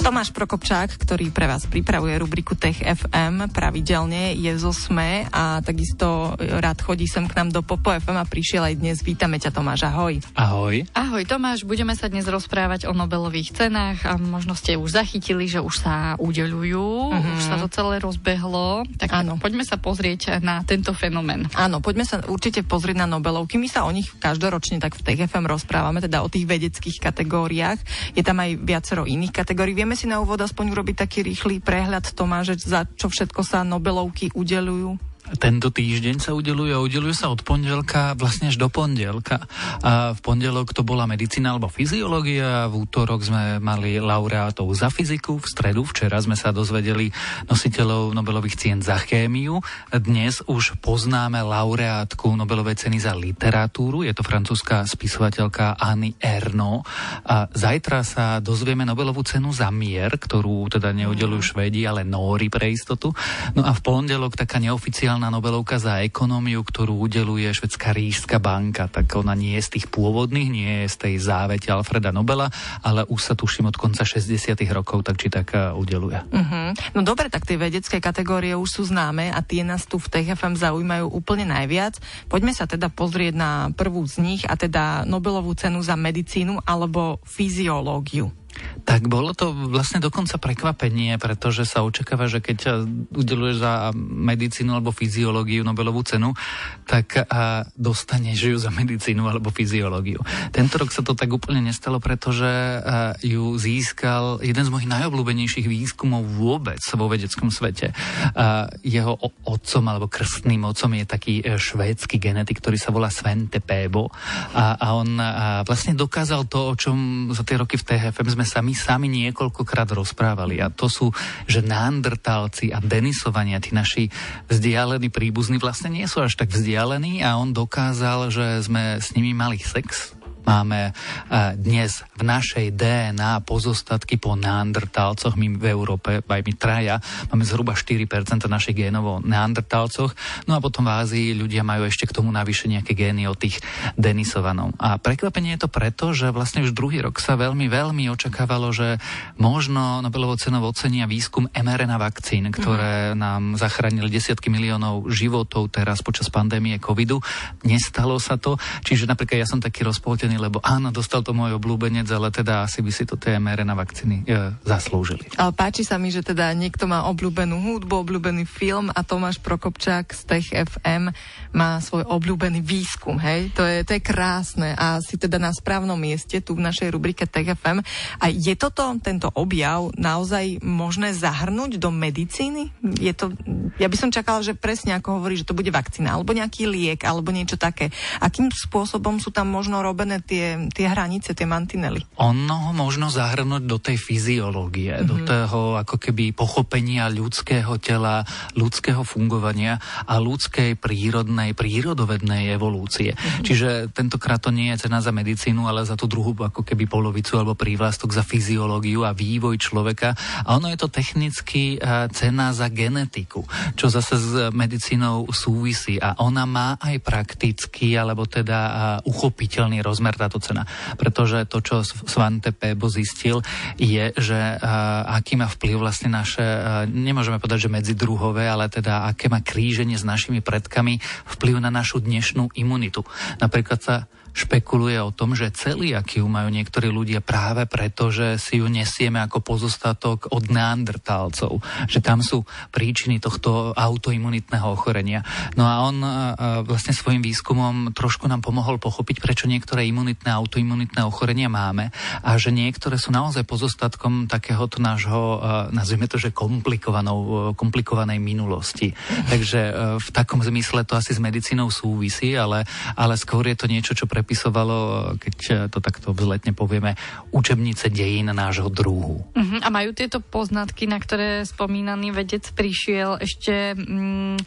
Tomáš Prokopčák, ktorý pre vás pripravuje rubriku Tech FM pravidelne, je zo SME a takisto rád chodí sem k nám do Popo FM a prišiel aj dnes. Vítame ťa Tomáš, ahoj. Ahoj. Ahoj Tomáš, budeme sa dnes rozprávať o Nobelových cenách a možno ste už zachytili, že už sa udeľujú, mm-hmm. už sa to celé rozbehlo. Tak Áno. poďme sa pozrieť na tento fenomén. Áno, poďme sa určite pozrieť na Nobelovky. My sa o nich každoročne tak v Tech FM rozprávame, teda o tých vedeckých kategóriách. Je tam aj viacero iných kategórií. Vieme si na úvod aspoň urobiť taký rýchly prehľad, Tomáš, za čo všetko sa Nobelovky udelujú? Tento týždeň sa udelujú a udelujú sa od pondelka vlastne až do pondelka. A v pondelok to bola medicína alebo fyziológia, v útorok sme mali laureátov za fyziku, v stredu včera sme sa dozvedeli nositeľov Nobelových cien za chémiu. Dnes už poznáme laureátku Nobelovej ceny za literatúru, je to francúzska spisovateľka Annie Erno. A zajtra sa dozvieme Nobelovú cenu za mier, ktorú teda neudelujú Švédi, ale Nóri pre istotu. No a v pondelok taká neoficiálna špeciálna Nobelovka za ekonómiu, ktorú udeluje švedská rížská banka, tak ona nie je z tých pôvodných, nie je z tej závete Alfreda Nobela, ale už sa tuším od konca 60. rokov tak či tak e, udeluje. Uh-huh. No dobre, tak tie vedecké kategórie už sú známe a tie nás tu v TFM zaujímajú úplne najviac. Poďme sa teda pozrieť na prvú z nich a teda Nobelovú cenu za medicínu alebo fyziológiu. Tak bolo to vlastne dokonca prekvapenie, pretože sa očakáva, že keď udeluješ za medicínu alebo fyziológiu Nobelovú cenu, tak dostaneš ju za medicínu alebo fyziológiu. Tento rok sa to tak úplne nestalo, pretože ju získal jeden z mojich najobľúbenejších výskumov vôbec vo vedeckom svete. Jeho otcom alebo krstným otcom je taký švédsky genetik, ktorý sa volá Svente Pébo a on vlastne dokázal to, o čom za tie roky v THFM sme sa my sami niekoľkokrát rozprávali a to sú, že neandertálci a denisovania, tí naši vzdialení príbuzní vlastne nie sú až tak vzdialení a on dokázal, že sme s nimi mali sex Máme e, dnes v našej DNA pozostatky po neandertálcoch, my v Európe, aj my traja, máme zhruba 4% našich génov o neandertálcoch, no a potom v Ázii ľudia majú ešte k tomu navyše nejaké gény o tých Denisovanov. A prekvapenie je to preto, že vlastne už druhý rok sa veľmi, veľmi očakávalo, že možno Nobelovo cenou ocenia výskum mRNA vakcín, ktoré mm-hmm. nám zachránili desiatky miliónov životov teraz počas pandémie covidu. Nestalo sa to, čiže napríklad ja som taký rozpoltený prekvapený, lebo áno, dostal to môj obľúbenec, ale teda asi by si to tie mRNA vakcíny e, zaslúžili. Ale páči sa mi, že teda niekto má obľúbenú hudbu, obľúbený film a Tomáš Prokopčák z Tech FM má svoj obľúbený výskum, hej? To je, to je krásne a si teda na správnom mieste tu v našej rubrike Tech FM. A je toto, tento objav naozaj možné zahrnúť do medicíny? Je to, ja by som čakala, že presne ako hovorí, že to bude vakcína, alebo nejaký liek, alebo niečo také. Akým spôsobom sú tam možno robené tie, tie hranice, tie mantinely? Ono ho možno zahrnúť do tej fyziológie, mm-hmm. do mhm. toho ako keby pochopenia ľudského tela, ľudského fungovania a ľudskej prírodnej, prírodovednej evolúcie. Mm-hmm. Čiže tentokrát to nie je cena za medicínu, ale za tú druhú ako keby polovicu alebo prívlastok za fyziológiu a vývoj človeka. A ono je to technicky cena za genetiku, čo zase s medicínou súvisí a ona má aj praktický alebo teda uchopiteľný rozmer rozmer táto cena. Pretože to, čo Svante Pebo zistil, je, že uh, aký má vplyv vlastne naše, uh, nemôžeme povedať, že medzidruhové, ale teda aké má kríženie s našimi predkami vplyv na našu dnešnú imunitu. Napríklad sa špekuluje o tom, že celiakiu majú niektorí ľudia práve preto, že si ju nesieme ako pozostatok od neandertálcov, že tam sú príčiny tohto autoimunitného ochorenia. No a on vlastne svojim výskumom trošku nám pomohol pochopiť, prečo niektoré imunitné autoimunitné ochorenia máme a že niektoré sú naozaj pozostatkom takéhoto nášho, nazvime to, že komplikovanou, komplikovanej minulosti. Takže v takom zmysle to asi s medicínou súvisí, ale, ale skôr je to niečo, čo pre prepisovalo, keď to takto vzletne povieme, učebnice dejín nášho druhu. Uh-huh. A majú tieto poznatky, na ktoré spomínaný vedec prišiel, ešte mm,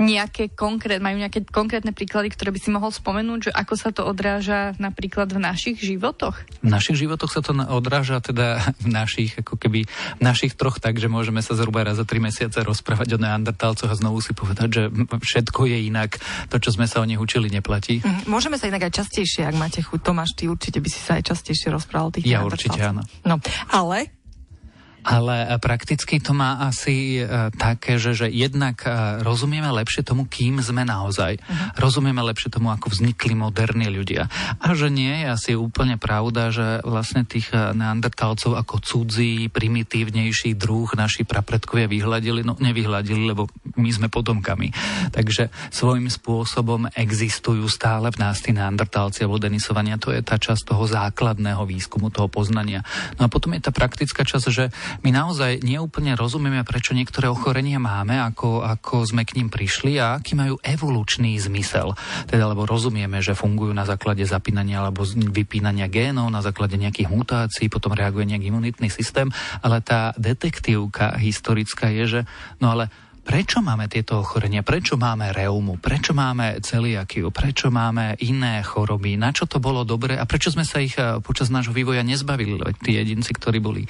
nejaké konkrét, majú nejaké konkrétne príklady, ktoré by si mohol spomenúť, že ako sa to odráža napríklad v našich životoch? V našich životoch sa to odráža teda v našich, ako keby v našich troch tak, že môžeme sa zhruba raz za tri mesiace rozprávať o neandertálcoch a znovu si povedať, že všetko je inak. To, čo sme sa o nich učili, neplatí. Mm, môžeme sa inak aj častejšie, ak máte chuť. Tomáš, ty určite by si sa aj častejšie rozprával o tých Ja určite áno. No, ale ale e, prakticky to má asi uh, také, že, že jednak uh, rozumieme lepšie tomu, kým sme naozaj. Uh-huh. Rozumieme lepšie tomu, ako vznikli moderní ľudia. A že nie je asi úplne pravda, že vlastne tých neandertalcov ako cudzí, primitívnejší druh naši prapredkovia vyhľadili. No nevyhľadili, lebo my sme potomkami. Takže svojím spôsobom existujú stále v nás tí neandertalci alebo denisovania. To je tá časť toho základného výskumu, toho poznania. No a potom je tá praktická časť, že my naozaj neúplne rozumieme, prečo niektoré ochorenia máme, ako, ako sme k ním prišli a aký majú evolučný zmysel. Teda, lebo rozumieme, že fungujú na základe zapínania alebo vypínania génov, na základe nejakých mutácií, potom reaguje nejaký imunitný systém, ale tá detektívka historická je, že no ale prečo máme tieto ochorenia, prečo máme reumu, prečo máme celiakiu, prečo máme iné choroby, na čo to bolo dobre a prečo sme sa ich eh, počas nášho vývoja nezbavili. Tí jedinci, ktorí boli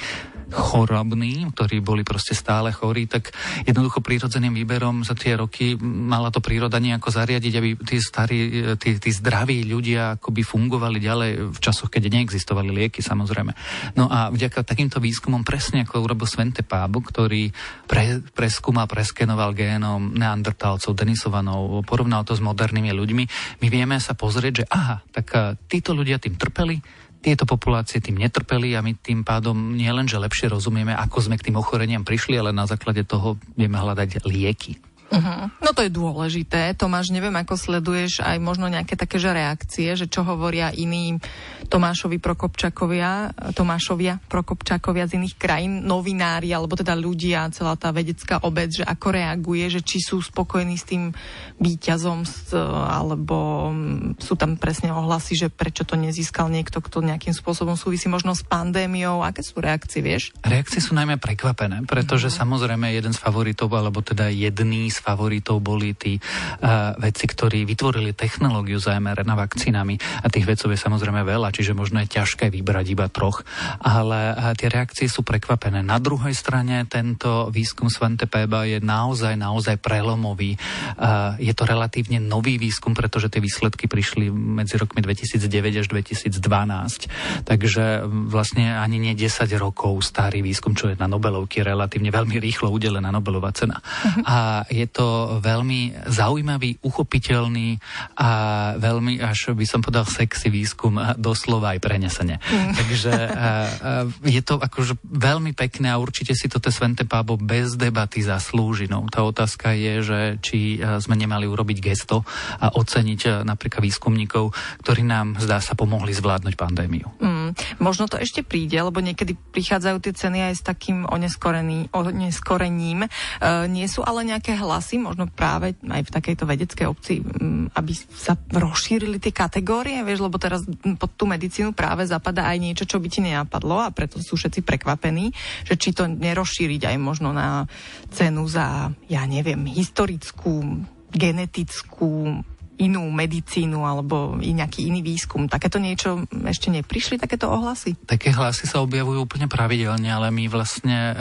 chorobní, ktorí boli proste stále chorí, tak jednoducho prírodzeným výberom za tie roky mala to príroda nejako zariadiť, aby tí starí, tí, tí zdraví ľudia akoby fungovali ďalej v časoch, keď neexistovali lieky samozrejme. No a vďaka takýmto výskumom presne ako urobil Svente Pábo, ktorý pre, preskúmal, preskenoval génom neandertálcov, denisovanov, porovnal to s modernými ľuďmi, my vieme sa pozrieť, že aha, tak eh, títo ľudia tým trpeli, tieto populácie tým netrpeli a my tým pádom nielen, že lepšie rozumieme, ako sme k tým ochoreniam prišli, ale na základe toho vieme hľadať lieky. Uh-huh. No to je dôležité. Tomáš, neviem, ako sleduješ aj možno nejaké také že reakcie, že čo hovoria iní Tomášovi Prokopčakovia, Tomášovia Prokopčakovia z iných krajín, novinári, alebo teda ľudia, celá tá vedecká obec, že ako reaguje, že či sú spokojní s tým výťazom, alebo sú tam presne ohlasy, že prečo to nezískal niekto, kto nejakým spôsobom súvisí možno s pandémiou. Aké sú reakcie, vieš? Reakcie sú najmä prekvapené, pretože uh-huh. samozrejme jeden z favoritov, alebo teda jedný z favoritov boli tí uh, vedci, ktorí vytvorili technológiu za mRNA vakcínami a tých vedcov je samozrejme veľa, čiže možno je ťažké vybrať iba troch, ale uh, tie reakcie sú prekvapené. Na druhej strane tento výskum Svante Peba je naozaj, naozaj prelomový. Uh, je to relatívne nový výskum, pretože tie výsledky prišli medzi rokmi 2009 až 2012. Takže vlastne ani nie 10 rokov starý výskum, čo je na Nobelovky relatívne veľmi rýchlo udelená Nobelová cena. Uh-huh. A je to veľmi zaujímavý, uchopiteľný a veľmi, až by som povedal, sexy výskum, doslova aj prenesenie. Mm. Takže je to akože veľmi pekné a určite si to Svente Pábo bez debaty zaslúži. No, tá otázka je, že či sme nemali urobiť gesto a oceniť napríklad výskumníkov, ktorí nám, zdá sa, pomohli zvládnuť pandémiu. Mm, možno to ešte príde, lebo niekedy prichádzajú tie ceny aj s takým oneskorením. E, nie sú ale nejaké hlasy možno práve aj v takejto vedeckej obci, mm, aby sa rozšírili tie kategórie, vieš, lebo teraz pod tú medicínu práve zapadá aj niečo, čo by ti nenapadlo a preto sú všetci prekvapení, že či to nerozšíriť aj možno na cenu za, ja neviem, historickú genetickú inú medicínu alebo i nejaký iný výskum. Takéto niečo ešte neprišli, takéto ohlasy? Také hlasy sa objavujú úplne pravidelne, ale my vlastne, e,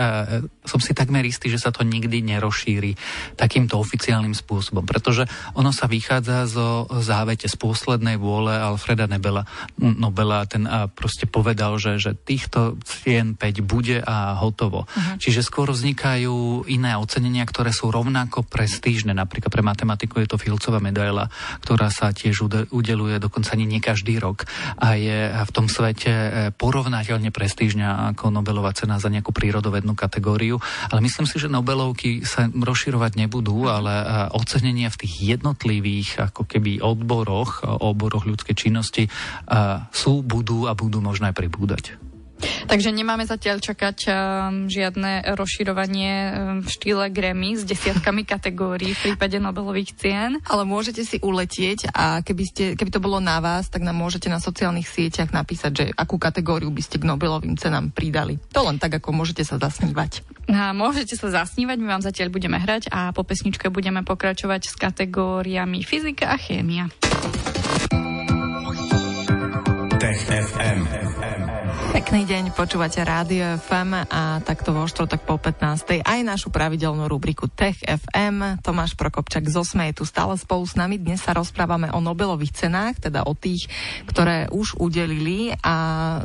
som si takmer istý, že sa to nikdy nerozšíri takýmto oficiálnym spôsobom, pretože ono sa vychádza zo závete z poslednej vôle Alfreda Nebela. Nobela ten a proste povedal, že, že týchto cien 5 bude a hotovo. Uh-huh. Čiže skôr vznikajú iné ocenenia, ktoré sú rovnako prestížne. Napríklad pre matematiku je to Filcová medaila, ktorá sa tiež udeluje dokonca nie každý rok a je v tom svete e, porovnateľne prestížňa ako Nobelová cena za nejakú prírodovednú kategóriu. Ale myslím si, že Nobelovky sa rozširovať nebudú, ale e, ocenenia v tých jednotlivých ako keby odboroch, oboroch ľudskej činnosti sú, budú a budú možno aj pribúdať. Takže nemáme zatiaľ čakať um, žiadne rozširovanie um, v štýle Grammy s desiatkami kategórií v prípade Nobelových cien. Ale môžete si uletieť a keby, ste, keby to bolo na vás, tak nám môžete na sociálnych sieťach napísať, že akú kategóriu by ste k Nobelovým cenám pridali. To len tak, ako môžete sa zasnívať. A môžete sa zasnívať, my vám zatiaľ budeme hrať a po pesničke budeme pokračovať s kategóriami fyzika a chémia. Tech FM. Pekný deň, počúvate Rádio FM a takto vo štvrtok po 15. aj našu pravidelnú rubriku Tech FM. Tomáš Prokopčak z Osme je tu stále spolu s nami. Dnes sa rozprávame o Nobelových cenách, teda o tých, ktoré už udelili a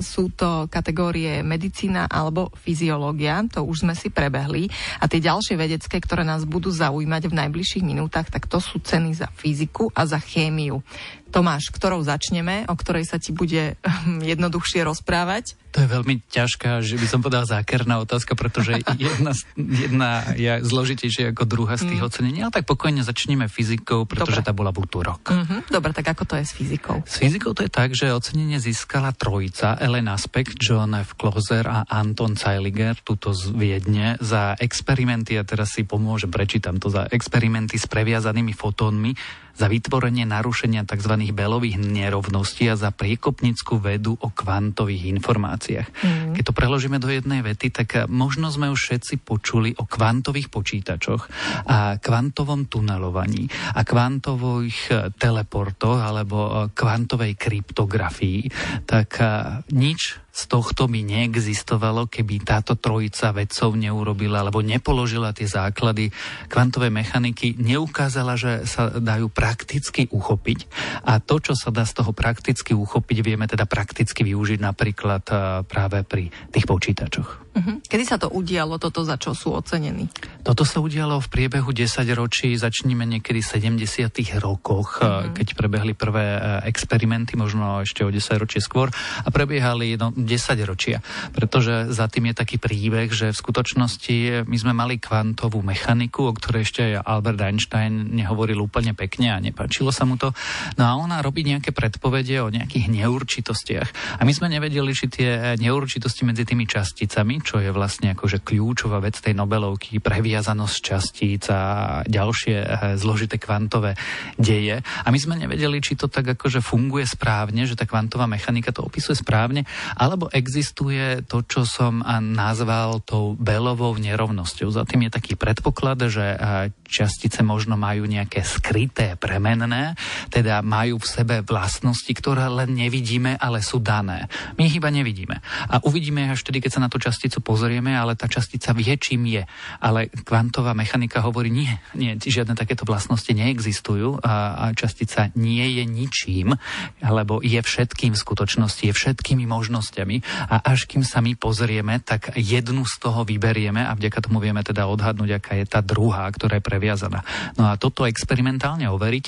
sú to kategórie medicína alebo fyziológia. To už sme si prebehli. A tie ďalšie vedecké, ktoré nás budú zaujímať v najbližších minútach, tak to sú ceny za fyziku a za chémiu. Tomáš, ktorou začneme, o ktorej sa ti bude jednoduchšie rozprávať? To je veľmi ťažká, že by som povedal zákerná otázka, pretože jedna, jedna je zložitejšia ako druhá z tých mm. ocenení. Ale tak pokojne začneme fyzikou, pretože Dobre. tá bola v útorok. Mm-hmm. Dobre, tak ako to je s fyzikou? S fyzikou to je tak, že ocenenie získala trojica, Ellen Aspect, John F. Kloser a Anton Zeiliger, tuto z Viedne, za experimenty, a teraz si pomôžem, prečítam to, za experimenty s previazanými fotónmi za vytvorenie narušenia tzv. belových nerovností a za priekopnickú vedu o kvantových informáciách. Mm. Keď to preložíme do jednej vety, tak možno sme už všetci počuli o kvantových počítačoch a kvantovom tunelovaní a kvantových e, teleportoch alebo e, kvantovej kryptografii, tak e, nič z tohto by neexistovalo, keby táto trojica vedcov neurobila alebo nepoložila tie základy kvantovej mechaniky, neukázala, že sa dajú prakticky uchopiť a to, čo sa dá z toho prakticky uchopiť, vieme teda prakticky využiť napríklad práve pri tých počítačoch. Uh-huh. Kedy sa to udialo, toto za čo sú ocenení? Toto sa udialo v priebehu 10 ročí, začníme niekedy v 70 rokoch, uh-huh. keď prebehli prvé e, experimenty, možno ešte o 10 ročí skôr, a prebiehali no, 10 ročia. Pretože za tým je taký príbeh, že v skutočnosti my sme mali kvantovú mechaniku, o ktorej ešte Albert Einstein nehovoril úplne pekne a nepáčilo sa mu to. No a ona robí nejaké predpovede o nejakých neurčitostiach. A my sme nevedeli, či tie neurčitosti medzi tými časticami, čo je vlastne akože kľúčová vec tej Nobelovky, previazanosť častíc a ďalšie eh, zložité kvantové deje. A my sme nevedeli, či to tak akože funguje správne, že tá kvantová mechanika to opisuje správne, alebo existuje to, čo som nazval tou belovou nerovnosťou. Za tým je taký predpoklad, že častice možno majú nejaké skryté premenné, teda majú v sebe vlastnosti, ktoré len nevidíme, ale sú dané. My ich iba nevidíme. A uvidíme až vtedy, keď sa na tú časticu pozrieme, ale tá častica vie, čím je. Ale kvantová mechanika hovorí, nie, nie žiadne takéto vlastnosti neexistujú a častica nie je ničím, alebo je všetkým v skutočnosti, je všetkými možnosťami a až kým sa my pozrieme, tak jednu z toho vyberieme a vďaka tomu vieme teda odhadnúť, aká je tá druhá, ktorá je previazaná. No a toto experimentálne overiť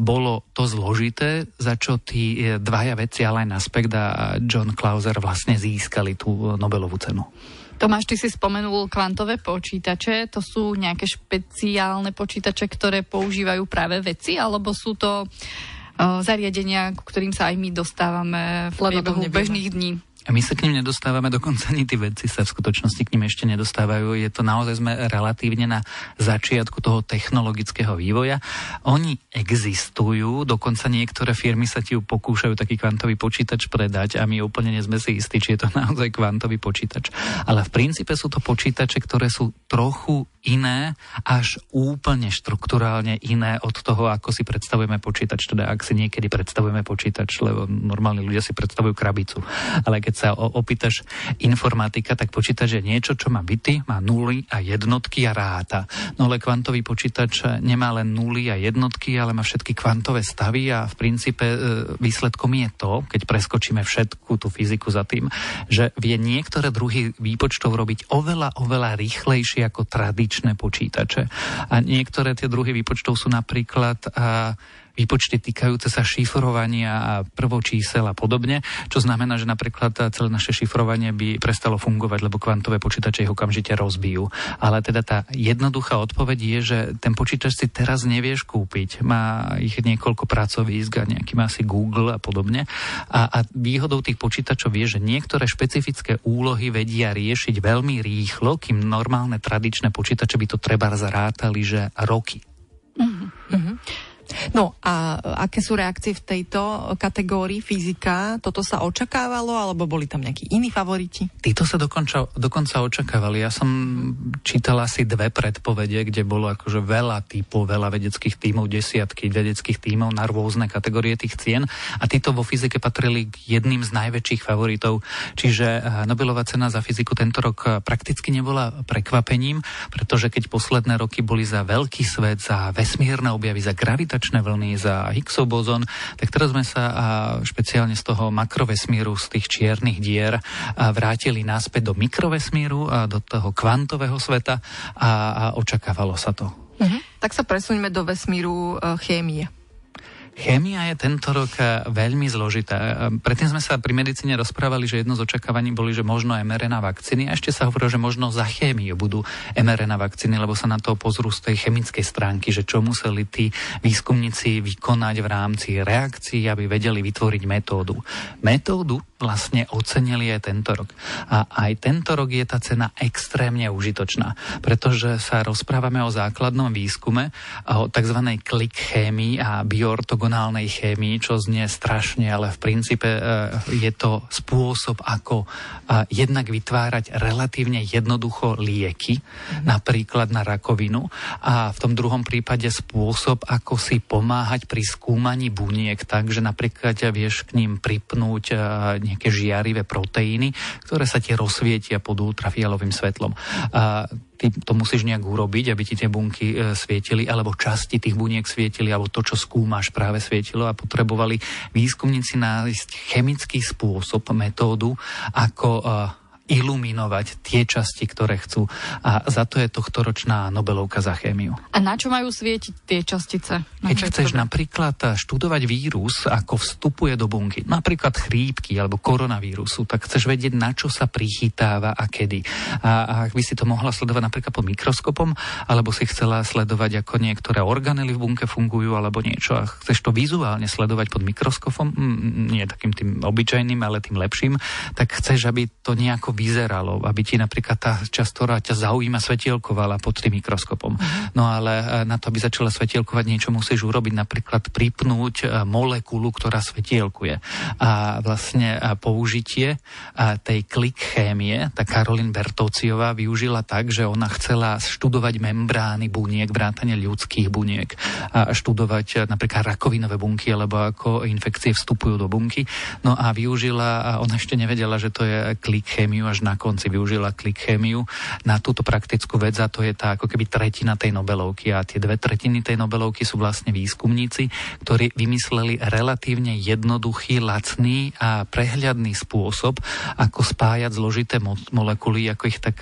bolo to zložité, za čo tí e, dvaja veci, ale aj Naspekt a John Clauser vlastne získali tú Nobelovú cenu. Tomáš, ty si spomenul kvantové počítače. To sú nejaké špeciálne počítače, ktoré používajú práve veci, alebo sú to zariadenia, ku ktorým sa aj my dostávame v priebehu bežných dní? A my sa k ním nedostávame, dokonca ani tí vedci sa v skutočnosti k ním ešte nedostávajú. Je to naozaj sme relatívne na začiatku toho technologického vývoja. Oni existujú, dokonca niektoré firmy sa ti pokúšajú taký kvantový počítač predať a my úplne nie sme si istí, či je to naozaj kvantový počítač. Ale v princípe sú to počítače, ktoré sú trochu iné, až úplne štruktúrálne iné od toho, ako si predstavujeme počítač. Teda ak si niekedy predstavujeme počítač, lebo normálni ľudia si predstavujú krabicu. Ale keď sa opýtaš informatika, tak počítač je niečo, čo má byty, má nuly a jednotky a ráta. No ale kvantový počítač nemá len nuly a jednotky, ale má všetky kvantové stavy a v princípe e, výsledkom je to, keď preskočíme všetku tú fyziku za tým, že vie niektoré druhy výpočtov robiť oveľa, oveľa rýchlejšie ako tradičné počítače. A niektoré tie druhy výpočtov sú napríklad a, výpočty týkajúce sa šifrovania a prvočísel a podobne, čo znamená, že napríklad celé naše šifrovanie by prestalo fungovať, lebo kvantové počítače ich okamžite rozbijú. Ale teda tá jednoduchá odpoveď je, že ten počítač si teraz nevieš kúpiť. Má ich niekoľko pracovísk a nejaký má asi Google a podobne. A, a výhodou tých počítačov je, že niektoré špecifické úlohy vedia riešiť veľmi rýchlo, kým normálne tradičné počítače by to treba zarátali, že roky. Mm-hmm. No a aké sú reakcie v tejto kategórii fyzika? Toto sa očakávalo, alebo boli tam nejakí iní favoriti? Títo sa dokonca, dokonca očakávali. Ja som čítal asi dve predpovede, kde bolo akože veľa typov, veľa vedeckých tímov, desiatky vedeckých tímov na rôzne kategórie tých cien a títo vo fyzike patrili k jedným z najväčších favoritov. Čiže eh, Nobelová cena za fyziku tento rok prakticky nebola prekvapením, pretože keď posledné roky boli za veľký svet, za vesmírne objavy, za gravitačné gravitačné vlny, za Higgsov bozon, tak teraz sme sa špeciálne z toho makrovesmíru, z tých čiernych dier vrátili naspäť do mikrovesmíru, do toho kvantového sveta a, a očakávalo sa to. Mhm. Tak sa presuňme do vesmíru e, chémie. Chémia je tento rok eh, veľmi zložitá. Eh, predtým sme sa pri medicíne rozprávali, že jedno z očakávaní boli, že možno mRNA vakcíny a ešte sa hovorilo, že možno za chémiu budú mRNA vakcíny, lebo sa na to pozrú z tej chemickej stránky, že čo museli tí výskumníci vykonať v rámci reakcií, aby vedeli vytvoriť metódu. Metódu vlastne ocenili aj tento rok. A aj tento rok je tá cena extrémne užitočná, pretože sa rozprávame o základnom výskume, o tzv. klik chémii a bioortogonálnej chémii, čo znie strašne, ale v princípe e, je to spôsob, ako e, jednak vytvárať relatívne jednoducho lieky, mm-hmm. napríklad na rakovinu a v tom druhom prípade spôsob, ako si pomáhať pri skúmaní buniek tak, že napríklad vieš k ním pripnúť e, nejaké žiarivé proteíny, ktoré sa ti rozsvietia pod ultrafialovým svetlom. A ty to musíš nejak urobiť, aby ti tie bunky e, svietili, alebo časti tých buniek svietili, alebo to, čo skúmaš, práve svietilo a potrebovali výskumníci nájsť chemický spôsob, metódu, ako e, iluminovať tie časti, ktoré chcú. A za to je tohtoročná Nobelovka za chémiu. A na čo majú svietiť tie častice? Keď chceš napríklad študovať vírus, ako vstupuje do bunky, napríklad chrípky alebo koronavírusu, tak chceš vedieť, na čo sa prichytáva a kedy. A, a ak by si to mohla sledovať napríklad pod mikroskopom, alebo si chcela sledovať, ako niektoré organely v bunke fungujú, alebo niečo, a chceš to vizuálne sledovať pod mikroskopom, nie takým tým obyčajným, ale tým lepším, tak chceš, aby to nejako vyzeralo, aby ti napríklad tá časť, ktorá ťa zaujíma, svetielkovala pod tým mikroskopom. Uh-huh. No ale e, na to, aby začala svetielkovať, niečo musíš urobiť, napríklad pripnúť e, molekulu, ktorá svetielkuje. A vlastne e, použitie tej klik chémie, tá Karolín Bertociová využila tak, že ona chcela študovať membrány buniek, vrátane ľudských buniek, a študovať napríklad rakovinové bunky, alebo ako infekcie vstupujú do bunky. No a využila, ona ešte nevedela, že to je klik chémiu až na konci využila klik na túto praktickú vec a to je tá ako keby tretina tej Nobelovky. A tie dve tretiny tej Nobelovky sú vlastne výskumníci, ktorí vymysleli relatívne jednoduchý, lacný a prehľadný spôsob, ako spájať zložité mo- molekuly, ako ich tak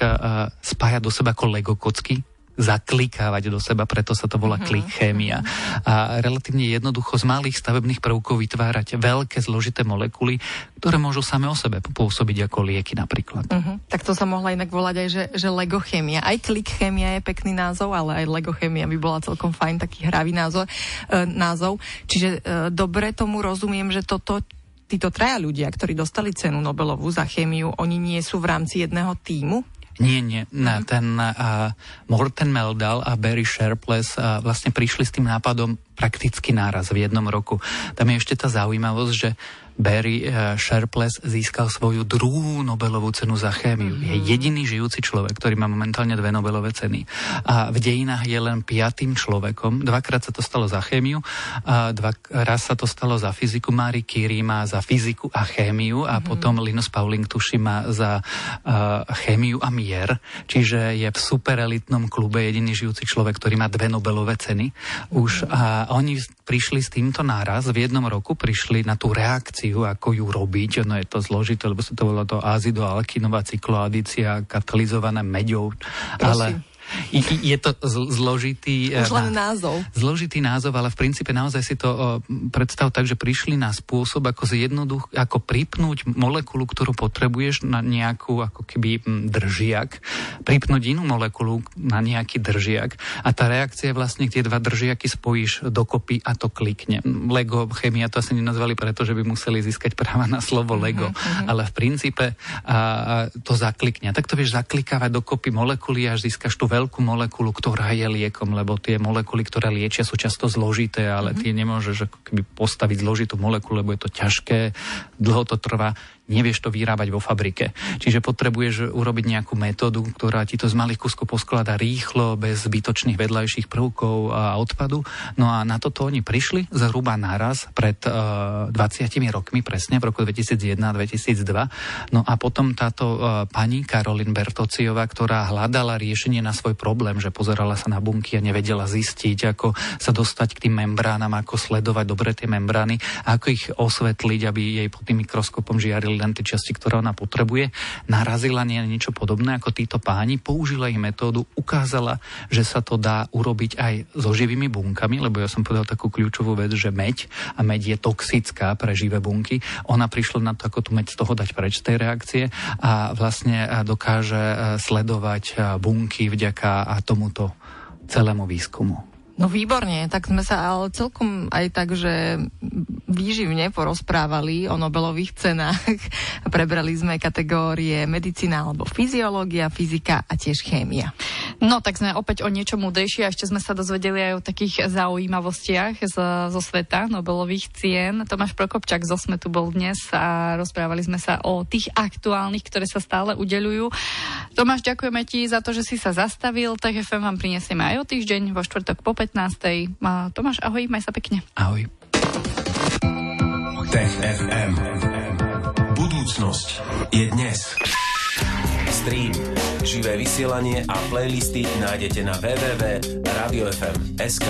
spájať do seba ako Lego kocky, zaklikávať do seba, preto sa to volá uh-huh. klik chémia. A relatívne jednoducho z malých stavebných prvkov vytvárať veľké zložité molekuly, ktoré môžu same o sebe pôsobiť ako lieky napríklad. Uh-huh. Tak to sa mohla inak volať aj, že, že Lego chémia. Aj klik chémia je pekný názov, ale aj Lego chémia by bola celkom fajn, taký hravý názov. E, názov. Čiže e, dobre tomu rozumiem, že toto títo traja ľudia, ktorí dostali cenu Nobelovú za chémiu, oni nie sú v rámci jedného týmu? Nie, nie. Na, ten uh, Morten Meldal a Barry Sharpless uh, vlastne prišli s tým nápadom prakticky náraz v jednom roku. Tam je ešte tá zaujímavosť, že Barry uh, Sharpless získal svoju druhú Nobelovú cenu za chémiu. Mm-hmm. Je jediný žijúci človek, ktorý má momentálne dve Nobelové ceny. A v dejinách je len piatým človekom. Dvakrát sa to stalo za chémiu, a dva, raz sa to stalo za fyziku. Marie Curie má za fyziku a chémiu a mm-hmm. potom Linus Pauling tuši má za uh, chémiu a mier. Čiže je v superelitnom klube jediný žijúci človek, ktorý má dve Nobelové ceny. Už mm-hmm. a oni prišli s týmto náraz v jednom roku, prišli na tú reakciu reakciu, ako ju robiť. Ono je to zložité, lebo sa to volá to azidoalkinová cykloadícia katalizovaná meďou. Ale Je to zložitý... Už len názov. Zložitý názov, ale v princípe naozaj si to predstav tak, že prišli na spôsob, ako zjednoduch, ako pripnúť molekulu, ktorú potrebuješ na nejakú ako keby držiak, pripnúť inú molekulu na nejaký držiak a tá reakcia je vlastne tie dva držiaky spojíš dokopy a to klikne. Lego, chemia to asi nenazvali preto, že by museli získať práva na slovo Lego, uh-huh, ale v princípe a, a, to zaklikne. Tak to vieš zaklikávať dokopy molekuly až získaš tú veľkú molekulu, ktorá je liekom, lebo tie molekuly, ktoré liečia, sú často zložité, ale uh-huh. ty nemôžeš ako keby postaviť zložitú molekulu, lebo je to ťažké, dlho to trvá nevieš to vyrábať vo fabrike. Čiže potrebuješ urobiť nejakú metódu, ktorá ti to z malých kuskov poskladá rýchlo, bez zbytočných vedľajších prvkov a odpadu. No a na toto oni prišli zhruba naraz pred uh, 20 rokmi, presne v roku 2001 a 2002. No a potom táto uh, pani Karolin Bertociová, ktorá hľadala riešenie na svoj problém, že pozerala sa na bunky a nevedela zistiť, ako sa dostať k tým membránam, ako sledovať dobre tie membrány ako ich osvetliť, aby jej pod tým mikroskopom žiarili len tie časti, ktoré ona potrebuje, narazila nie niečo podobné ako títo páni, použila ich metódu, ukázala, že sa to dá urobiť aj so živými bunkami, lebo ja som povedal takú kľúčovú vec, že meď a meď je toxická pre živé bunky. Ona prišla na to, ako tú meď z toho dať preč tej reakcie a vlastne dokáže e, sledovať e, bunky vďaka tomuto celému výskumu. No výborne, tak sme sa ale celkom aj tak, že výživne porozprávali o Nobelových cenách. Prebrali sme kategórie medicína alebo fyziológia, fyzika a tiež chémia. No tak sme opäť o niečo múdrejšie a ešte sme sa dozvedeli aj o takých zaujímavostiach z, zo sveta Nobelových cien. Tomáš Prokopčák zo sme tu bol dnes a rozprávali sme sa o tých aktuálnych, ktoré sa stále udeľujú. Tomáš, ďakujeme ti za to, že si sa zastavil. Tak FM vám prinesieme aj o týždeň vo štvrtok po 15. Tomáš, ahoj, maj sa pekne. Ahoj. Tech FM. Budúcnosť je dnes. Stream, živé vysielanie a playlisty nájdete na www.radiofm.sk.